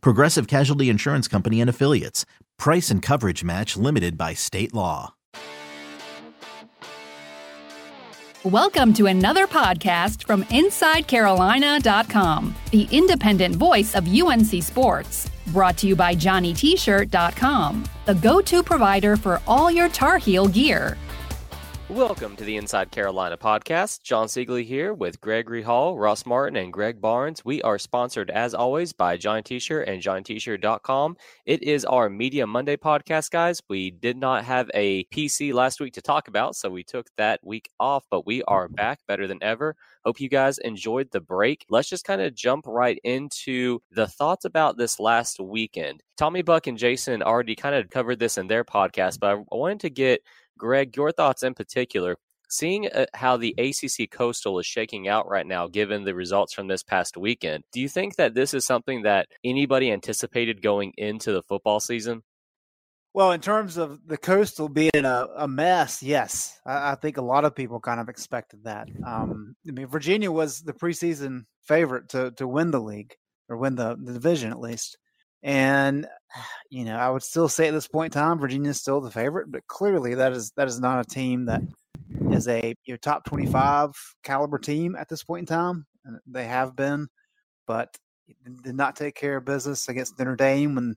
Progressive Casualty Insurance Company and Affiliates. Price and coverage match limited by state law. Welcome to another podcast from InsideCarolina.com, the independent voice of UNC Sports. Brought to you by JohnnyT-shirt.com, the go-to provider for all your Tar Heel gear. Welcome to the Inside Carolina podcast. John Siegley here with Gregory Hall, Ross Martin, and Greg Barnes. We are sponsored, as always, by Johnny T-shirt and JohnnyT-shirt.com. It is our Media Monday podcast, guys. We did not have a PC last week to talk about, so we took that week off, but we are back better than ever. Hope you guys enjoyed the break. Let's just kind of jump right into the thoughts about this last weekend. Tommy Buck and Jason already kind of covered this in their podcast, but I wanted to get Greg, your thoughts in particular, seeing uh, how the ACC Coastal is shaking out right now, given the results from this past weekend, do you think that this is something that anybody anticipated going into the football season? Well, in terms of the Coastal being a, a mess, yes, I, I, think a lot of people kind of expected that. Um, I mean, Virginia was the preseason favorite to to win the league or win the, the division at least. And you know, I would still say at this point in time, Virginia is still the favorite, but clearly that is that is not a team that is a you know, top twenty five caliber team at this point in time. And they have been, but did not take care of business against Notre Dame when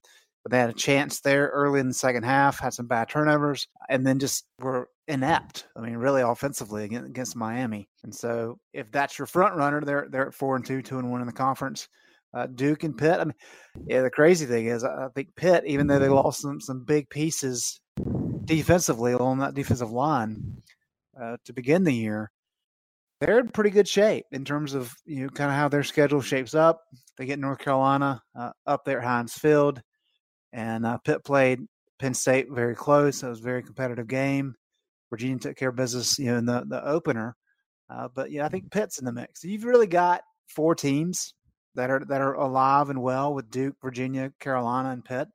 they had a chance there early in the second half, had some bad turnovers, and then just were inept. I mean, really offensively against, against Miami. And so, if that's your front runner, they're they're at four and two, two and one in the conference uh, Duke and Pitt. I mean, yeah, the crazy thing is, I think Pitt, even though they lost some, some big pieces defensively along that defensive line uh, to begin the year, they're in pretty good shape in terms of you know kind of how their schedule shapes up. They get North Carolina uh, up there at Heinz Field, and uh, Pitt played Penn State very close. It was a very competitive game. Virginia took care of business, you know, in the the opener. Uh, but yeah, I think Pitt's in the mix. You've really got four teams that are that are alive and well with Duke, Virginia, Carolina, and Pitt,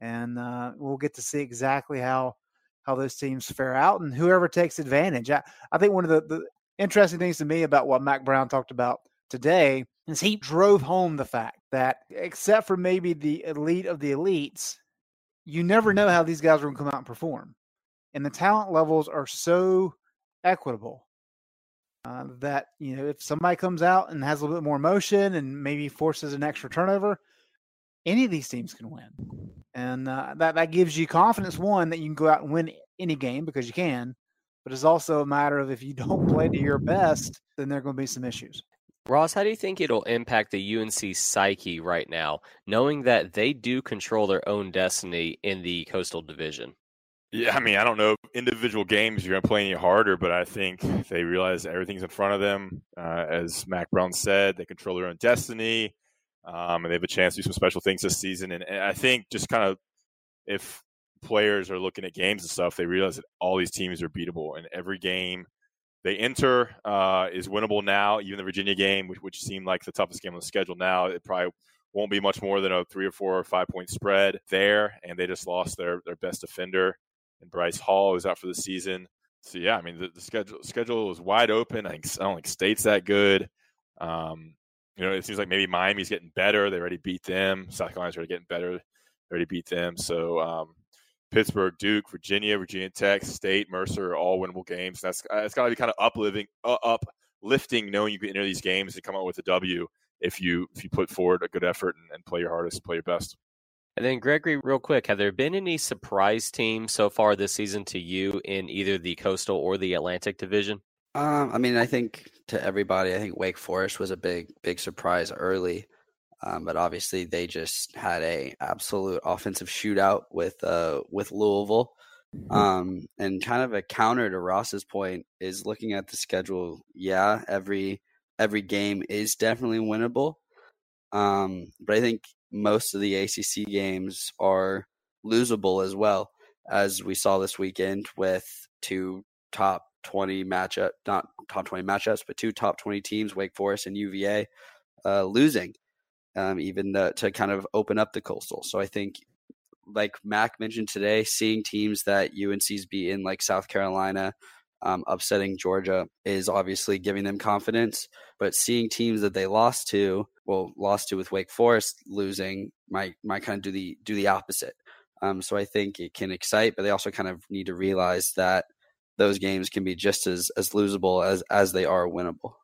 and uh, we'll get to see exactly how how those teams fare out and whoever takes advantage. I, I think one of the, the interesting things to me about what Mack Brown talked about today is he drove home the fact that except for maybe the elite of the elites, you never know how these guys are going to come out and perform, and the talent levels are so equitable uh, that you know if somebody comes out and has a little bit more motion and maybe forces an extra turnover, any of these teams can win, and uh, that that gives you confidence. One that you can go out and win any game because you can, but it's also a matter of if you don't play to your best, then there are going to be some issues. Ross, how do you think it'll impact the UNC psyche right now, knowing that they do control their own destiny in the Coastal Division? Yeah, I mean, I don't know if individual games you're going to play any harder, but I think they realize everything's in front of them. Uh, as Mack Brown said, they control their own destiny, um, and they have a chance to do some special things this season. And, and I think just kind of if players are looking at games and stuff, they realize that all these teams are beatable, and every game they enter uh, is winnable now. Even the Virginia game, which, which seemed like the toughest game on the schedule now, it probably won't be much more than a three or four or five point spread there, and they just lost their their best defender and Bryce Hall is out for the season. So yeah, I mean the, the schedule schedule is wide open. I, think, I don't think State's that good. Um, you know, it seems like maybe Miami's getting better. They already beat them. South Carolina's already getting better. They already beat them. So um, Pittsburgh, Duke, Virginia, Virginia Tech, State, Mercer, all winnable games. That's it's got to be kind of uplifting, uh, uplifting, knowing you can enter these games and come out with a W if you if you put forward a good effort and, and play your hardest, play your best. And then, Gregory, real quick, have there been any surprise teams so far this season to you in either the Coastal or the Atlantic Division? Um, I mean, I think to everybody, I think Wake Forest was a big, big surprise early, um, but obviously they just had a absolute offensive shootout with uh, with Louisville. Mm-hmm. Um, and kind of a counter to Ross's point is looking at the schedule. Yeah, every every game is definitely winnable. Um, but I think most of the ACC games are losable as well, as we saw this weekend with two top 20 matchup, not top 20 matchups, but two top 20 teams, Wake Forest and UVA, uh, losing, um, even the, to kind of open up the coastal. So I think, like Mack mentioned today, seeing teams that UNC's be in, like South Carolina, um, upsetting Georgia, is obviously giving them confidence. But seeing teams that they lost to, well, lost to with Wake Forest losing, might might kind of do the do the opposite. Um, so I think it can excite, but they also kind of need to realize that those games can be just as as losable as as they are winnable.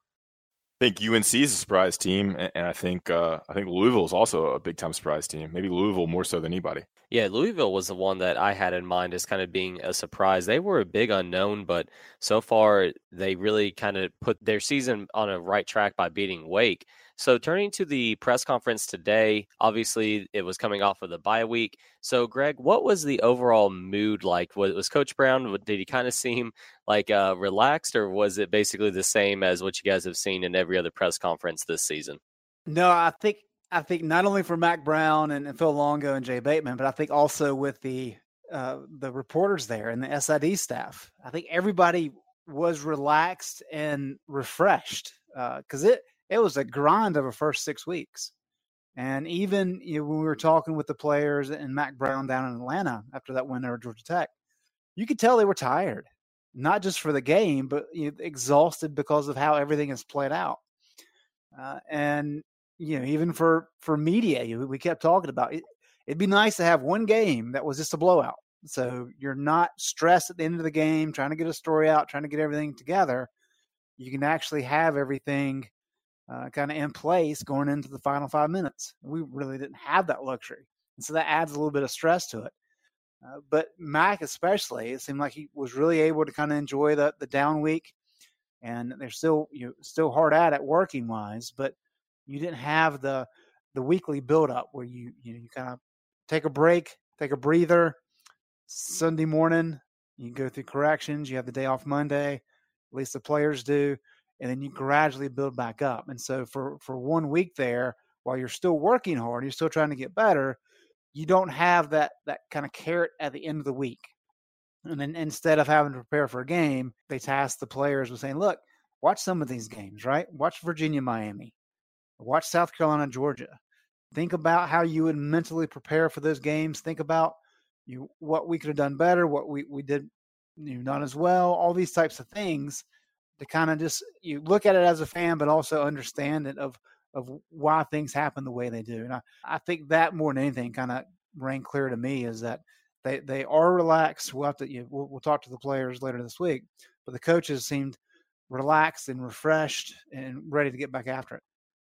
I think UNC is a surprise team, and I think uh, I think Louisville is also a big time surprise team. Maybe Louisville more so than anybody. Yeah, Louisville was the one that I had in mind as kind of being a surprise. They were a big unknown, but so far they really kind of put their season on a right track by beating Wake. So, turning to the press conference today, obviously it was coming off of the bye week. So, Greg, what was the overall mood like? Was, was Coach Brown, did he kind of seem like uh, relaxed, or was it basically the same as what you guys have seen in every other press conference this season? No, I think I think not only for Mack Brown and, and Phil Longo and Jay Bateman, but I think also with the uh, the reporters there and the SID staff. I think everybody was relaxed and refreshed because uh, it it was a grind of a first six weeks. And even you know, when we were talking with the players and Mack Brown down in Atlanta after that win over Georgia Tech, you could tell they were tired, not just for the game, but you know, exhausted because of how everything has played out. Uh, and you know, even for for media, we kept talking about it. It'd be nice to have one game that was just a blowout, so you're not stressed at the end of the game, trying to get a story out, trying to get everything together. You can actually have everything uh, kind of in place going into the final five minutes. We really didn't have that luxury. And so that adds a little bit of stress to it. Uh, but Mack, especially, it seemed like he was really able to kind of enjoy the, the down week. And they're still you know, still hard at it working wise, but you didn't have the the weekly build up where you you, know, you kind of take a break, take a breather. Sunday morning, you go through corrections. You have the day off Monday, at least the players do and then you gradually build back up. And so for for one week there, while you're still working hard, you're still trying to get better, you don't have that that kind of carrot at the end of the week. And then instead of having to prepare for a game, they task the players with saying, "Look, watch some of these games, right? Watch Virginia, Miami, watch South Carolina, Georgia. Think about how you would mentally prepare for those games. Think about you what we could have done better, what we we did you know, not as well, all these types of things." to kind of just you look at it as a fan, but also understand it of of why things happen the way they do. And I, I think that more than anything kind of rang clear to me is that they they are relaxed. We'll have to you know, we'll, we'll talk to the players later this week, but the coaches seemed relaxed and refreshed and ready to get back after it.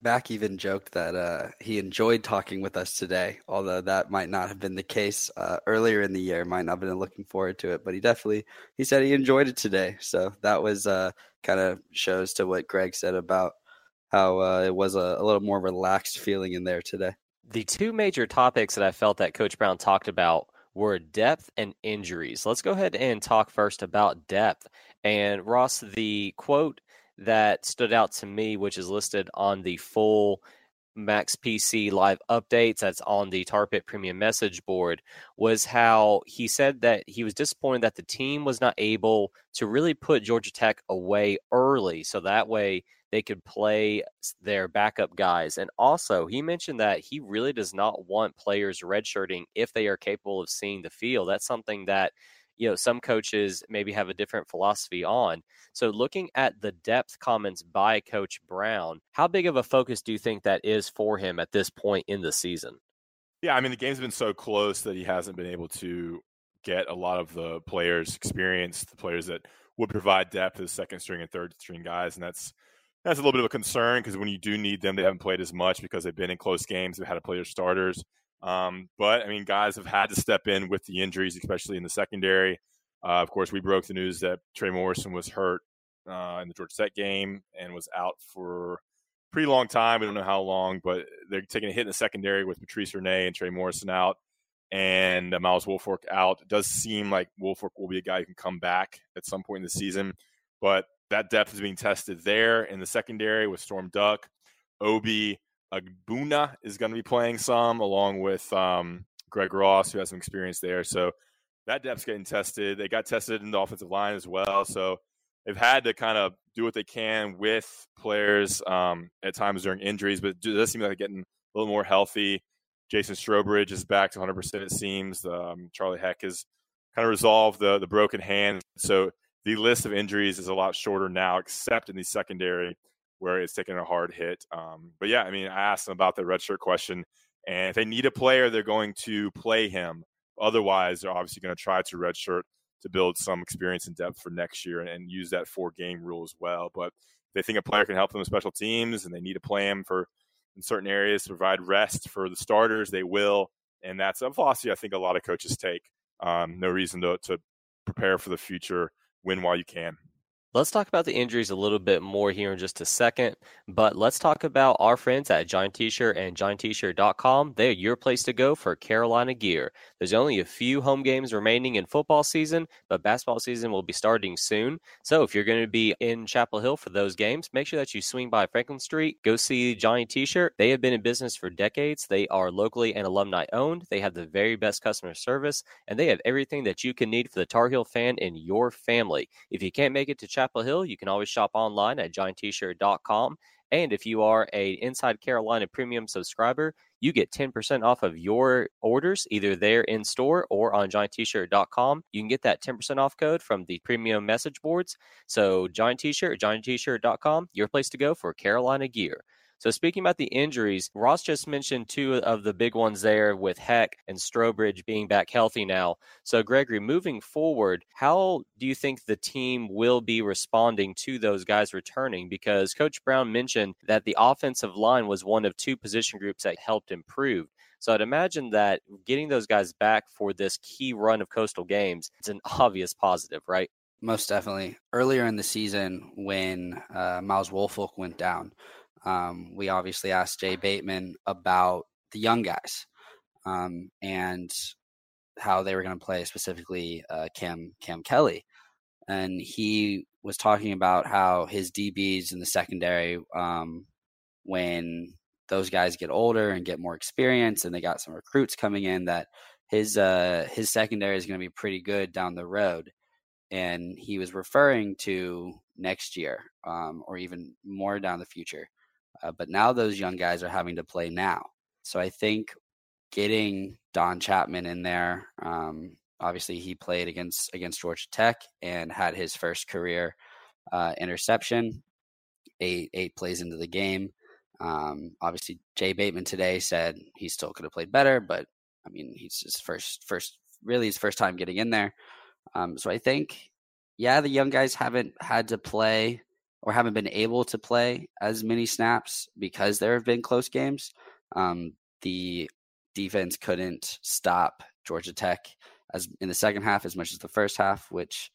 Mack even joked that uh, he enjoyed talking with us today, although that might not have been the case uh, earlier in the year. Might not have been looking forward to it, but he definitely he said he enjoyed it today. So that was uh, kind of shows to what Greg said about how uh, it was a, a little more relaxed feeling in there today. The two major topics that I felt that Coach Brown talked about were depth and injuries. Let's go ahead and talk first about depth. And Ross, the quote that stood out to me, which is listed on the full Mack's PC live updates that's on the Tar Pit Premium message board was how he said that he was disappointed that the team was not able to really put Georgia Tech away early so that way they could play their backup guys. And also, he mentioned that he really does not want players redshirting if they are capable of seeing the field. That's something that you know some coaches maybe have a different philosophy on so looking at the depth comments by coach brown how big of a focus do you think that is for him at this point in the season yeah i mean the game's been so close that he hasn't been able to get a lot of the players experience the players that would provide depth as second string and third string guys and that's that's a little bit of a concern because when you do need them, they haven't played as much because they've been in close games. They've had to play their starters. Um, but I mean, guys have had to step in with the injuries, especially in the secondary. Uh, of course, we broke the news that Trey Morrison was hurt uh, in the Georgia Tech game and was out for a pretty long time. We don't know how long, but they're taking a hit in the secondary with Patrice Rene and Trey Morrison out and uh, Myles Wolfolk out. It does seem like Wolfolk will be a guy who can come back at some point in the season, but that depth is being tested there in the secondary with Storm Duck, Obi, Agbuna is going to be playing some along with um, Greg Ross, who has some experience there. So that depth's getting tested. They got tested in the offensive line as well. So they've had to kind of do what they can with players um, at times during injuries, but it does seem like they're getting a little more healthy. Jason Strowbridge is back to 100%, it seems. Um, Charlie Heck has kind of resolved the, the broken hand. So the list of injuries is a lot shorter now, except in the secondary where it's taking a hard hit. Um, but yeah, I mean, I asked them about the redshirt question, and if they need a player, they're going to play him. Otherwise, they're obviously going to try to redshirt to build some experience and depth for next year and, and use that four game rule as well. But they think a player can help them with special teams and they need to play him for in certain areas to provide rest for the starters, they will. And that's a philosophy I think a lot of coaches take. Um, no reason to, to prepare for the future, win while you can. Let's talk about the injuries a little bit more here in just a second, but let's talk about our friends at Johnny T-Shirt and JohnnyT-Shirt.com. They're your place to go for Carolina gear. There's only a few home games remaining in football season, but basketball season will be starting soon. So if you're going to be in Chapel Hill for those games, make sure that you swing by Franklin Street, go see Johnny T-Shirt. They have been in business for decades. They are locally and alumni owned. They have the very best customer service, and they have everything that you can need for the Tar Heel fan in your family. If you can't make it to Chapel Chapel Hill, you can always shop online at johnnytshirt.com. And if you are a Inside Carolina premium subscriber, you get 10% off of your orders either there in store or on johnnytshirt.com. You can get that 10% off code from the premium message boards. So Johnny T-shirt, johnnytshirt.com, your place to go for Carolina gear. So speaking about the injuries, Ross just mentioned two of the big ones there with Heck and Strowbridge being back healthy now. So Gregory, moving forward, how do you think the team will be responding to those guys returning? Because Coach Brown mentioned that the offensive line was one of two position groups that helped improve. So I'd imagine that getting those guys back for this key run of coastal games, it's an obvious positive, right? Most definitely. Earlier in the season, when uh, Myles Wolfolk went down, um, we obviously asked Jay Bateman about the young guys um, and how they were going to play, specifically uh, Cam Cam Kelly, and he was talking about how his DBs in the secondary, um, when those guys get older and get more experience, and they got some recruits coming in, that his uh, his secondary is going to be pretty good down the road. And he was referring to next year, um, or even more down the future. Uh, but now those young guys are having to play now. So I think getting Don Chapman in there, um, obviously he played against against Georgia Tech and had his first career uh, interception, eight eight plays into the game. Um, obviously, Jay Bateman today said he still could have played better, but I mean, he's his first first really his first time getting in there. Um, so I think, yeah, the young guys haven't had to play or haven't been able to play as many snaps because there have been close games. Um, the defense couldn't stop Georgia Tech as in the second half as much as the first half, which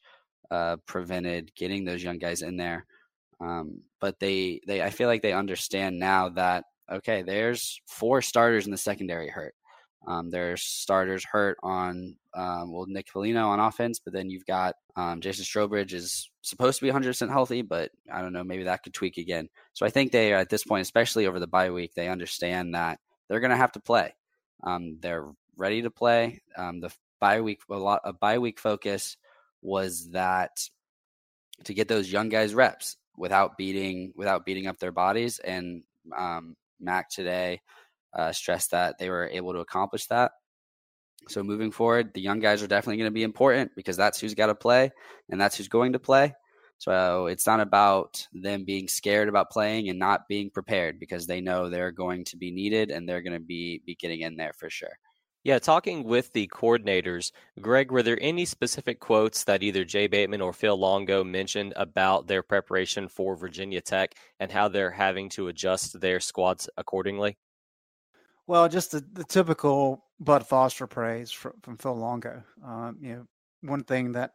uh, prevented getting those young guys in there. Um, but they, they, I feel like they understand now that okay, there's four starters in the secondary hurt. Um, there's starters hurt on um, well Nick Polino on offense, but then you've got um, Jason Strowbridge is supposed to be 100% healthy, but I don't know, maybe that could tweak again. So I think they at this point, especially over the bye week, they understand that they're going to have to play. Um, they're ready to play. Um, the bye week, a lot a bye week focus was that to get those young guys reps without beating without beating up their bodies. And um, Mack today uh, stressed that they were able to accomplish that. So moving forward, the young guys are definitely going to be important because that's who's got to play and that's who's going to play. So it's not about them being scared about playing and not being prepared because they know they're going to be needed and they're going to be be getting in there for sure. Yeah, talking with the coordinators, Greg, were there any specific quotes that either Jay Bateman or Phil Longo mentioned about their preparation for Virginia Tech and how they're having to adjust their squads accordingly? Well, just the, the typical Bud Foster praise from, from Phil Longo. Um, you know, one thing that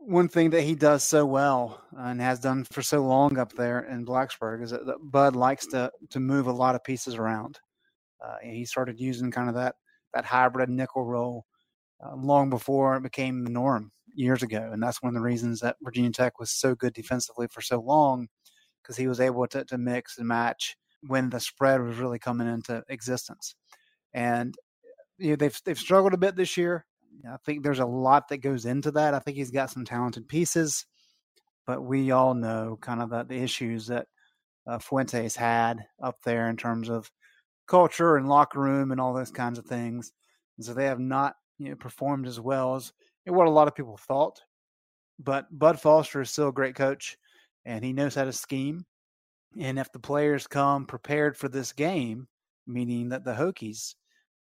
one thing that he does so well and has done for so long up there in Blacksburg is that, that Bud likes to to move a lot of pieces around. Uh, he started using kind of that that hybrid nickel role uh, long before it became the norm years ago, and that's one of the reasons that Virginia Tech was so good defensively for so long because he was able to to mix and match when the spread was really coming into existence. And you know, they've they've struggled a bit this year. I think there's a lot that goes into that. I think he's got some talented pieces, but we all know kind of the, the issues that uh, Fuentes had up there in terms of culture and locker room and all those kinds of things. And so they have not you know, performed as well as what a lot of people thought. But Bud Foster is still a great coach, and he knows how to scheme. And if the players come prepared for this game, meaning that the Hokies,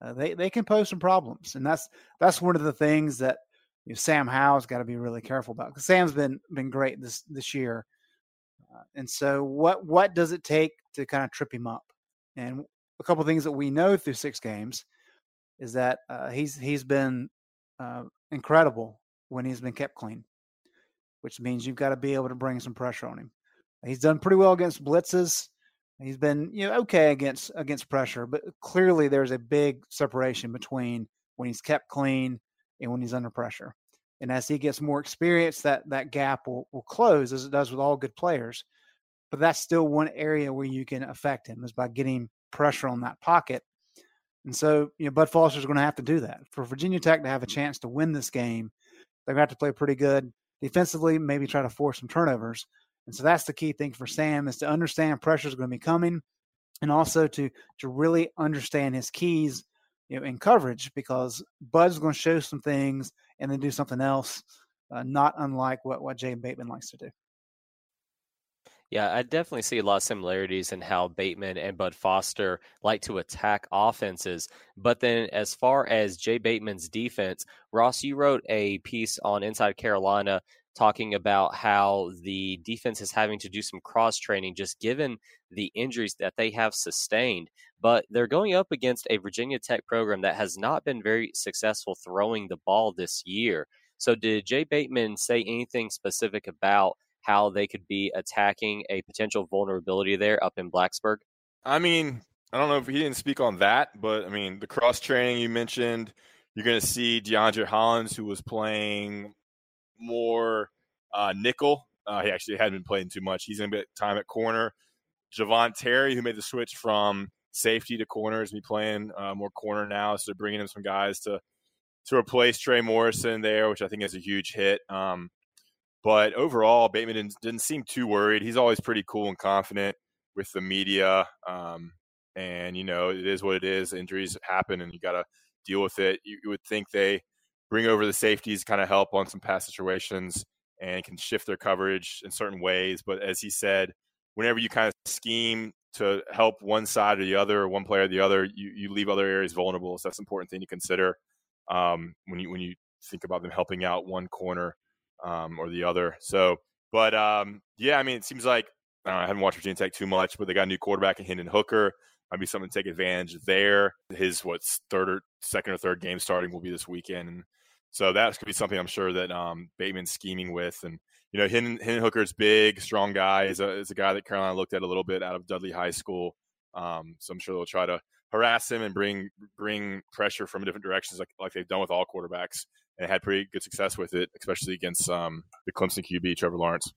uh, they they can pose some problems, and that's that's one of the things that you know, Sam Howell's got to be really careful about. Because Sam's been been great this this year, uh, and so what what does it take to kind of trip him up? And a couple of things that we know through six games is that uh, he's he's been uh, incredible when he's been kept clean, which means you've got to be able to bring some pressure on him. He's done pretty well against blitzes. He's been you know okay against against pressure, but clearly there's a big separation between when he's kept clean and when he's under pressure. And as he gets more experience, that that gap will, will close as it does with all good players. But that's still one area where you can affect him is by getting pressure on that pocket. And so, you know, Bud Foster's going to have to do that. For Virginia Tech to have a chance to win this game, they're going to have to play pretty good defensively, maybe try to force some turnovers. And so that's the key thing for Sam is to understand pressure is going to be coming and also to to really understand his keys you know, in coverage because Bud's going to show some things and then do something else, uh, not unlike what, what Jay Bateman likes to do. Yeah, I definitely see a lot of similarities in how Bateman and Bud Foster like to attack offenses. But then, as far as Jay Bateman's defense, Ross, you wrote a piece on Inside Carolina talking about how the defense is having to do some cross training just given the injuries that they have sustained. But they're going up against a Virginia Tech program that has not been very successful throwing the ball this year. So, did Jay Bateman say anything specific about how they could be attacking a potential vulnerability there up in Blacksburg? I mean, I don't know if he didn't speak on that, but I mean, the cross training you mentioned, you're going to see DeAndre Hollins, who was playing more uh, nickel. Uh, he actually hadn't been playing too much. He's going to be time at corner. Javon Terry, who made the switch from safety to corner, is be playing uh, more corner now. So they're bringing in some guys to to replace Trey Morrison there, which I think is a huge hit. Um, but overall, Bateman didn't, didn't, seem too worried. He's always pretty cool and confident with the media. Um, and, you know, it is what it is. Injuries happen and you got to deal with it. You, you, would think they bring over the safeties, kind of help on some pass situations and can shift their coverage in certain ways. But as he said, whenever you kind of scheme to help one side or the other, or one player or the other, you, you leave other areas vulnerable. So that's an important thing to consider um, when you when you think about them helping out one corner um, or the other. So, but um, yeah, I mean, it seems like I, I haven't watched Virginia Tech too much, but they got a new quarterback in Hendon Hooker. Might be something to take advantage there. His what's third or second or third game starting will be this weekend, and so that's gonna be something I'm sure that um, Bateman's scheming with. And you know, Hendon Hooker's big, strong guy. is a is a guy that Carolina looked at a little bit out of Dudley High School. Um, so I'm sure they'll try to harass him and bring bring pressure from different directions, like like they've done with all quarterbacks and had pretty good success with it, especially against um, the Clemson QB Trevor Lawrence.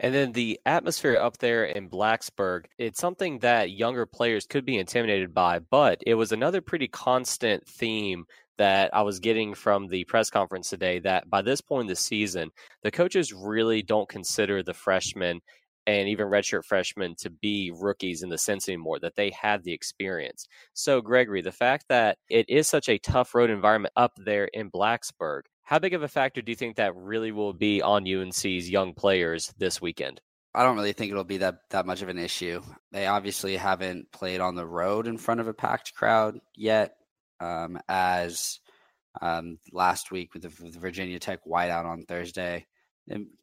And then the atmosphere up there in Blacksburg, it's something that younger players could be intimidated by, but it was another pretty constant theme that I was getting from the press conference today that by this point in the season, the coaches really don't consider the freshmen and even redshirt freshmen to be rookies in the sense anymore, that they have the experience. So, Gregory, the fact that it is such a tough road environment up there in Blacksburg, how big of a factor do you think that really will be on UNC's young players this weekend? I don't really think it'll be that that much of an issue. They obviously haven't played on the road in front of a packed crowd yet, um, as um, last week with the, with the Virginia Tech whiteout on Thursday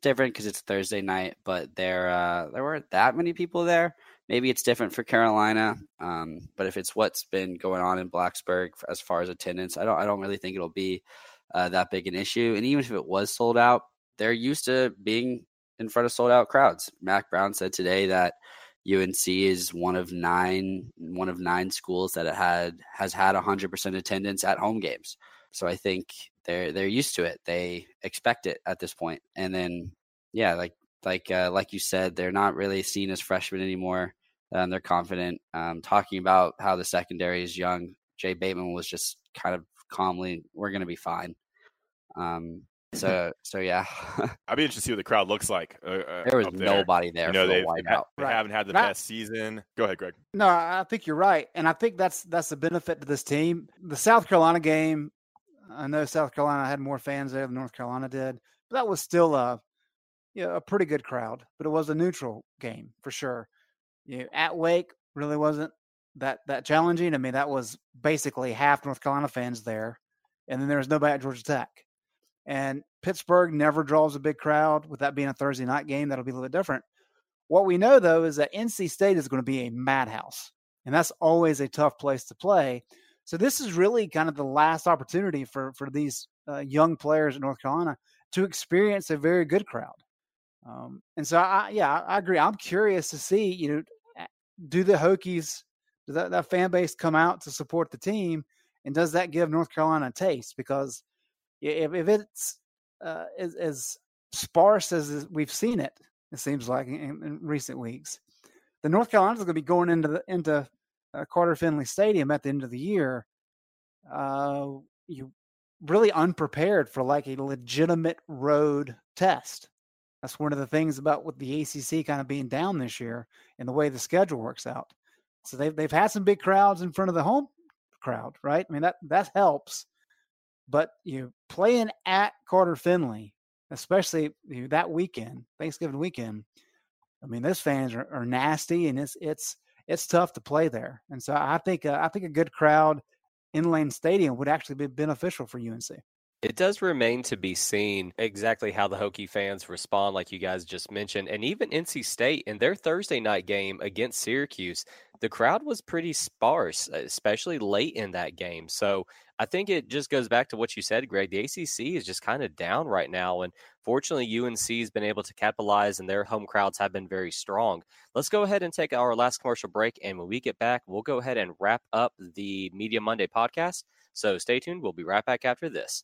different because it's Thursday night, but there uh, there weren't that many people there. Maybe it's different for Carolina, um, but if it's what's been going on in Blacksburg as far as attendance, I don't I don't really think it'll be uh, that big an issue. And even if it was sold out, they're used to being in front of sold out crowds. Mack Brown said today that UNC is one of nine one of nine schools that had has had 100% attendance at home games. So I think they're they're used to it. They expect it at this point. And then yeah, like like uh, like you said, they're not really seen as freshmen anymore. Um, they're confident. Um, talking about how the secondary is young. Jay Bateman was just kind of calmly, "We're going to be fine." Um, so so yeah, I'd be interested to see what the crowd looks like. Uh, uh there was up nobody there You know, for they, the they, ha- whiteout. they Right. haven't had the Right. best season. Go ahead, Greg. No, I think you're right, and I think that's that's the benefit to this team. The South Carolina game, I know South Carolina had more fans there than North Carolina did, but that was still a you know, a pretty good crowd. But it was a neutral game for sure. You know, at Wake really wasn't that that challenging. I mean, that was basically half North Carolina fans there, and then there was nobody at Georgia Tech. And Pittsburgh never draws a big crowd. With that being a Thursday night game, that'll be a little bit different. What we know though is that NC State is going to be a madhouse, and that's always a tough place to play. So this is really kind of the last opportunity for for these uh, young players in North Carolina to experience a very good crowd. Um, and so, I, yeah, I, I agree. I'm curious to see, you know, do the Hokies, does that, that fan base come out to support the team, and does that give North Carolina a taste? Because if, if it's uh, as, as sparse as we've seen it, it seems like in, in recent weeks, the North Carolina's going to be going into the into uh, Carter Finley Stadium at the end of the year. Uh, you really unprepared for like a legitimate road test. That's one of the things about with the ACC kind of being down this year and the way the schedule works out. So they've they've had some big crowds in front of the home crowd, right? I mean that that helps. But you playing at Carter Finley, especially you know, that weekend, Thanksgiving weekend. I mean, those fans are, are nasty, and it's it's it's tough to play there. And so I think uh, I think a good crowd in Lane Stadium would actually be beneficial for UNC. It does remain to be seen exactly how the Hokie fans respond, like you guys just mentioned. And even NC State in their Thursday night game against Syracuse, the crowd was pretty sparse, especially late in that game. So I think it just goes back to what you said, Greg. The ACC is just kind of down right now. And fortunately, UNC has been able to capitalize, and their home crowds have been very strong. Let's go ahead and take our last commercial break. And when we get back, we'll go ahead and wrap up the Media Monday podcast. So stay tuned. We'll be right back after this.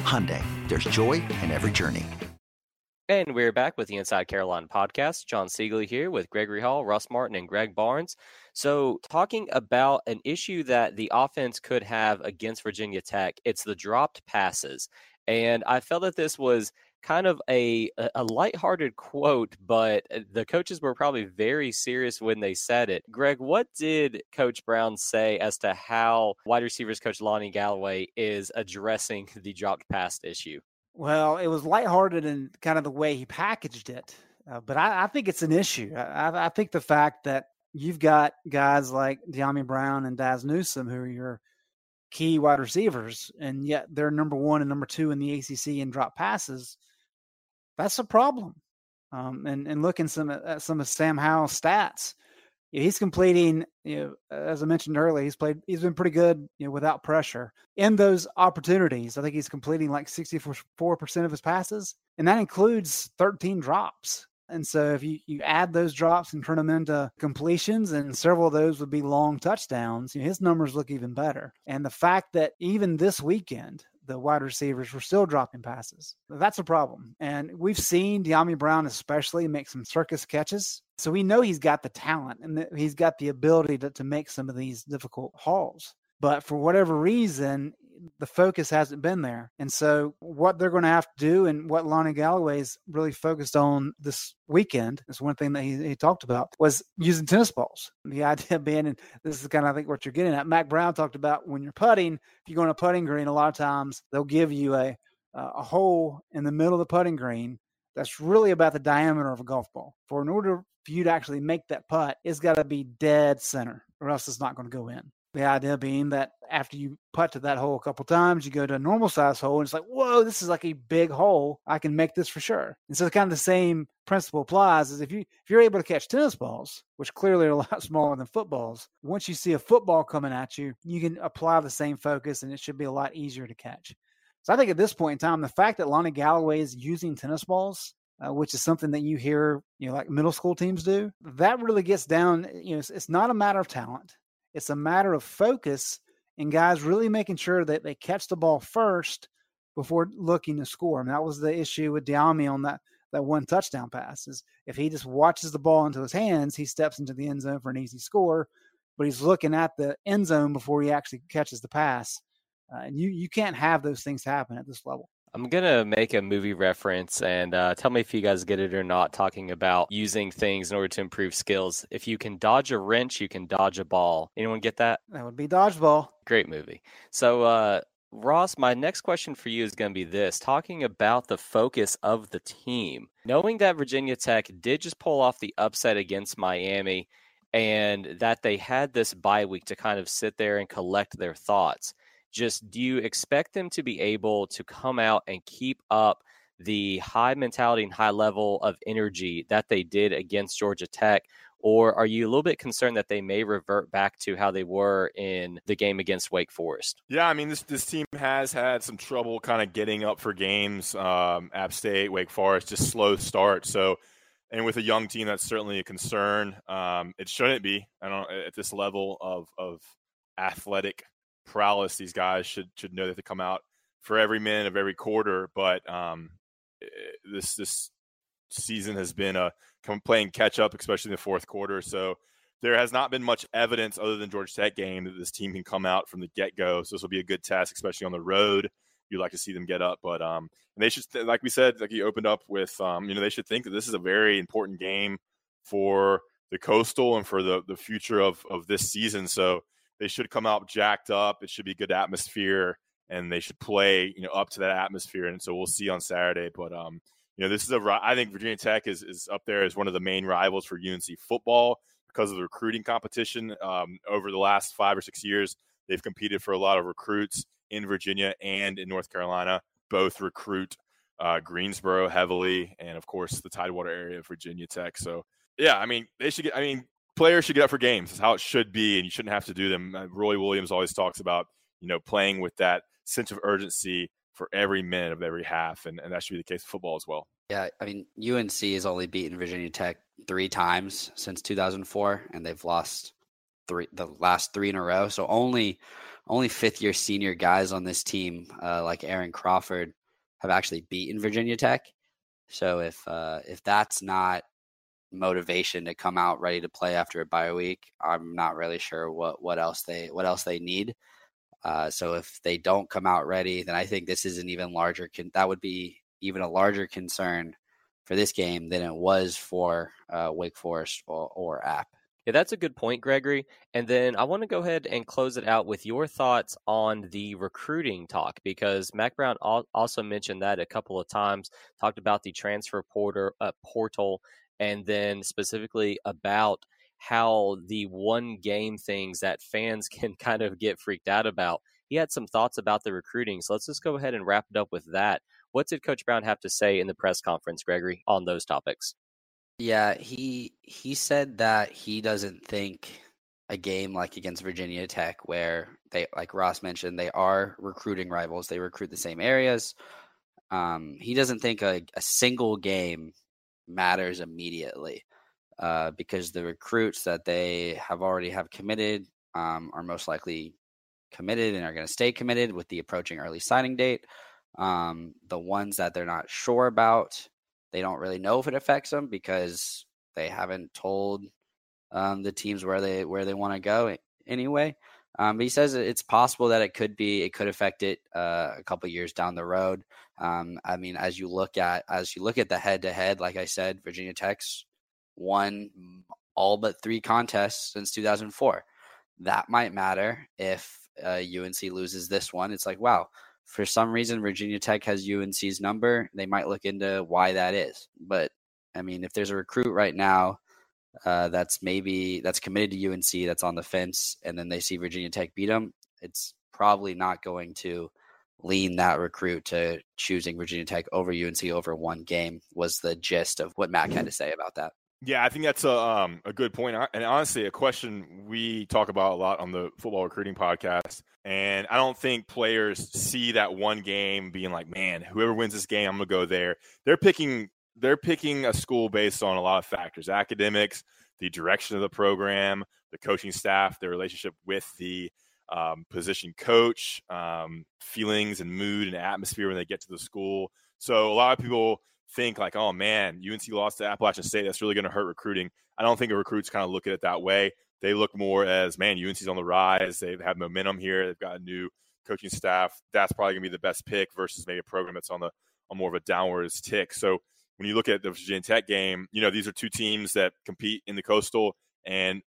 Hyundai, there's joy in every journey. And we're back with the Inside Carolina podcast. John Siegley here with Gregory Hall, Ross Martin, and Greg Barnes. So, talking about an issue that the offense could have against Virginia Tech, it's the dropped passes. And I felt that this was kind of a a lighthearted quote, but uh, the coaches were probably very serious when they said it. Greg, what did Coach Brown say as to how wide receivers coach Lonnie Galloway is addressing the dropped pass issue? Well, it was lighthearted in kind of the way he packaged it, uh, but I, I, think it's an issue. I, I, think the fact that you've got guys like Dyami Brown and Daz Newsome who are your key wide receivers, and yet they're number one and number two in the ACC in drop passes. That's a problem. Um, and and looking some at some of Sam Howell's stats, he's completing. You know, as I mentioned earlier, he's played. He's been pretty good. You know, without pressure in those opportunities. I think he's completing like sixty four percent of his passes, and that includes thirteen drops. And so if you, you add those drops and turn them into completions, and several of those would be long touchdowns, you know, his numbers look even better. And the fact that even this weekend, the wide receivers were still dropping passes. That's a problem. And we've seen Dyami Brown especially make some circus catches. So we know he's got the talent and he's got the ability to, to make some of these difficult hauls. But for whatever reason, the focus hasn't been there. And so, what they're going to have to do, and what Lonnie Galloway's really focused on this weekend, is one thing that he, he talked about, was using tennis balls. The idea being, and this is kind of I think what you're getting at. Mack Brown talked about when you're putting, if you go on a putting green, a lot of times they'll give you a a hole in the middle of the putting green that's really about the diameter of a golf ball. For in order for you to actually make that putt, it's got to be dead center, or else it's not going to go in. The idea being that after you putt to that hole a couple times, you go to a normal size hole, and it's like, whoa, this is like a big hole. I can make this for sure. And so, kind of the same principle applies: is if you if you're able to catch tennis balls, which clearly are a lot smaller than footballs, once you see a football coming at you, you can apply the same focus, and it should be a lot easier to catch. So I think at this point in time, the fact that Lonnie Galloway is using tennis balls, uh, which is something that you hear, you know, like middle school teams do, that really gets down. You know, it's, it's not a matter of talent; it's a matter of focus and guys really making sure that they catch the ball first before looking to score. And that was the issue with Dyami on that that one touchdown pass. Is if he just watches the ball into his hands, he steps into the end zone for an easy score, but he's looking at the end zone before he actually catches the pass. Uh, and you you can't have those things happen at this level. I'm gonna make a movie reference and uh, tell me if you guys get it or not. Talking about using things in order to improve skills. If you can dodge a wrench, you can dodge a ball. Anyone get that? That would be dodgeball. Great movie. So, uh, Ross, my next question for you is going to be this: talking about the focus of the team, knowing that Virginia Tech did just pull off the upset against Miami, and that they had this bye week to kind of sit there and collect their thoughts just do you expect them to be able to come out and keep up the high mentality and high level of energy that they did against Georgia Tech? Or are you a little bit concerned that they may revert back to how they were in the game against Wake Forest? Yeah, I mean this this team has had some trouble kind of getting up for games. Um, App State, Wake Forest, just slow start. So, and with a young team, that's certainly a concern. Um, it shouldn't be. I don't at this level of of athletic prowess these guys should should know that they come out for every minute of every quarter. But um, eh, this this season has been a playing catch up, especially in the fourth quarter. So there has not been much evidence other than Georgia Tech game that this team can come out from the get go. So this will be a good test, especially on the road. You'd like to see them get up, but um, and they should, like we said, like you opened up with, um, you know, they should think that this is a very important game for the coastal and for the the future of of this season. So they should come out jacked up. It should be good atmosphere, and they should play you know up to that atmosphere. And so we'll see on Saturday. But um, you know, this is a I think Virginia Tech is is up there as one of the main rivals for UNC football because of the recruiting competition. Um, over the last five or six years, they've competed for a lot of recruits in Virginia and in North Carolina. Both recruit uh, Greensboro heavily, and of course the Tidewater area of Virginia Tech. So yeah, I mean they should get. I mean players should get up for games. It's how it should be, and you shouldn't have to do them. Uh, Roy Williams always talks about you know playing with that sense of urgency for every minute of every half, and, and that should be the case of football as well. Yeah, I mean UNC has only beaten Virginia Tech three times since 2004, and they've lost three the last three in a row. So only only fifth year senior guys on this team, uh, like Aaron Crawford, have actually beaten Virginia Tech. So if uh, if that's not motivation to come out ready to play after a bye week. I'm not really sure what what else they what else they need. Uh, so if they don't come out ready, then I think this is an even larger con- that would be even a larger concern for this game than it was for uh, Wake Forest or, or App. Yeah, that's a good point, Gregory. And then I want to go ahead and close it out with your thoughts on the recruiting talk because Mack Brown also mentioned that a couple of times, talked about the transfer porter, uh, portal and then specifically about how the one game things that fans can kind of get freaked out about. He had some thoughts about the recruiting. So let's just go ahead and wrap it up with that. What did Coach Brown have to say in the press conference, Gregory, on those topics? Yeah, he he said that he doesn't think a game like against Virginia Tech, where they, like Ross mentioned, they are recruiting rivals. They recruit the same areas. Um, he doesn't think a, a single game matters immediately uh, because the recruits that they have already have committed um, are most likely committed and are going to stay committed with the approaching early signing date. Um, the ones that they're not sure about, they don't really know if it affects them because they haven't told um, the teams where they where they want to go anyway. Um, but he says it's possible that it could be, it could affect it uh, a couple years down the road. Um, I mean, as you look at as you look at the head to head, like I said, Virginia Tech's won all but three contests since 2004. That might matter if uh, UNC loses this one. It's like, wow, for some reason Virginia Tech has UNC's number. They might look into why that is. But I mean, if there's a recruit right now uh, that's maybe that's committed to UNC that's on the fence, and then they see Virginia Tech beat them, it's probably not going to lean that recruit to choosing Virginia Tech over UNC over one game. Was the gist of what Mack had to say about that. Yeah, I think that's a um, a good point, and honestly, a question we talk about a lot on the football recruiting podcast. And I don't think players see that one game being like, "Man, whoever wins this game, I'm gonna go there." They're picking they're picking a school based on a lot of factors: academics, the direction of the program, the coaching staff, their relationship with the um, position coach, um, feelings and mood and atmosphere when they get to the school. So a lot of people think like, oh man, UNC lost to Appalachian State. That's really going to hurt recruiting. I don't think the recruits kind of look at it that way. They look more as, man, UNC's on the rise. They've had momentum here. They've got a new coaching staff. That's probably going to be the best pick versus maybe a program that's on the on more of a downwards tick. So when you look at the Virginia Tech game, you know these are two teams that compete in the Coastal and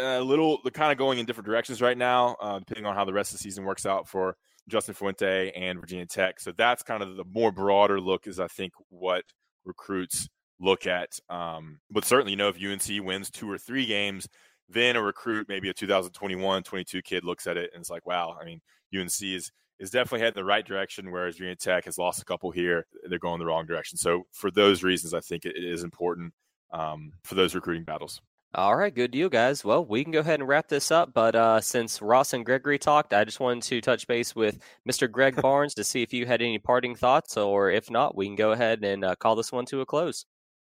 a little they're kind of going in different directions right now, uh, depending on how the rest of the season works out for Justin Fuente and Virginia Tech. So that's kind of the more broader look is I think what recruits look at. Um, but certainly, you know, if UNC wins two or three games, then a recruit, maybe a 2021, 22 kid looks at it and it's like, wow, I mean, UNC is is definitely heading the right direction, whereas Virginia Tech has lost a couple here. They're going the wrong direction. So for those reasons, I think it is important um, for those recruiting battles. All right, good deal, guys. Well, we can go ahead and wrap this up. But uh, since Ross and Gregory talked, I just wanted to touch base with Mr. Greg Barnes to see if you had any parting thoughts, or if not, we can go ahead and uh, call this one to a close.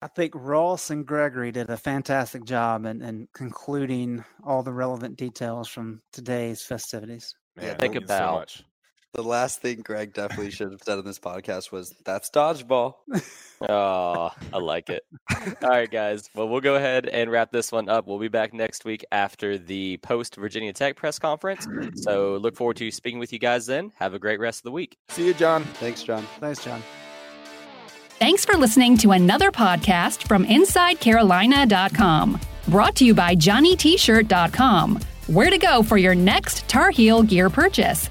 I think Ross and Gregory did a fantastic job in, in concluding all the relevant details from today's festivities. Man, yeah, think about so the last thing Greg definitely should have said on this podcast was, "That's dodgeball." oh, I like it. All right, guys. Well, we'll go ahead and wrap this one up. We'll be back next week after the post Virginia Tech press conference. So look forward to speaking with you guys then. Have a great rest of the week. See you, John. Thanks, John. Thanks, John. Thanks for listening to another podcast from InsideCarolina.com. Brought to you by JohnnyT-shirt.com. Where to go for your next Tar Heel gear purchase.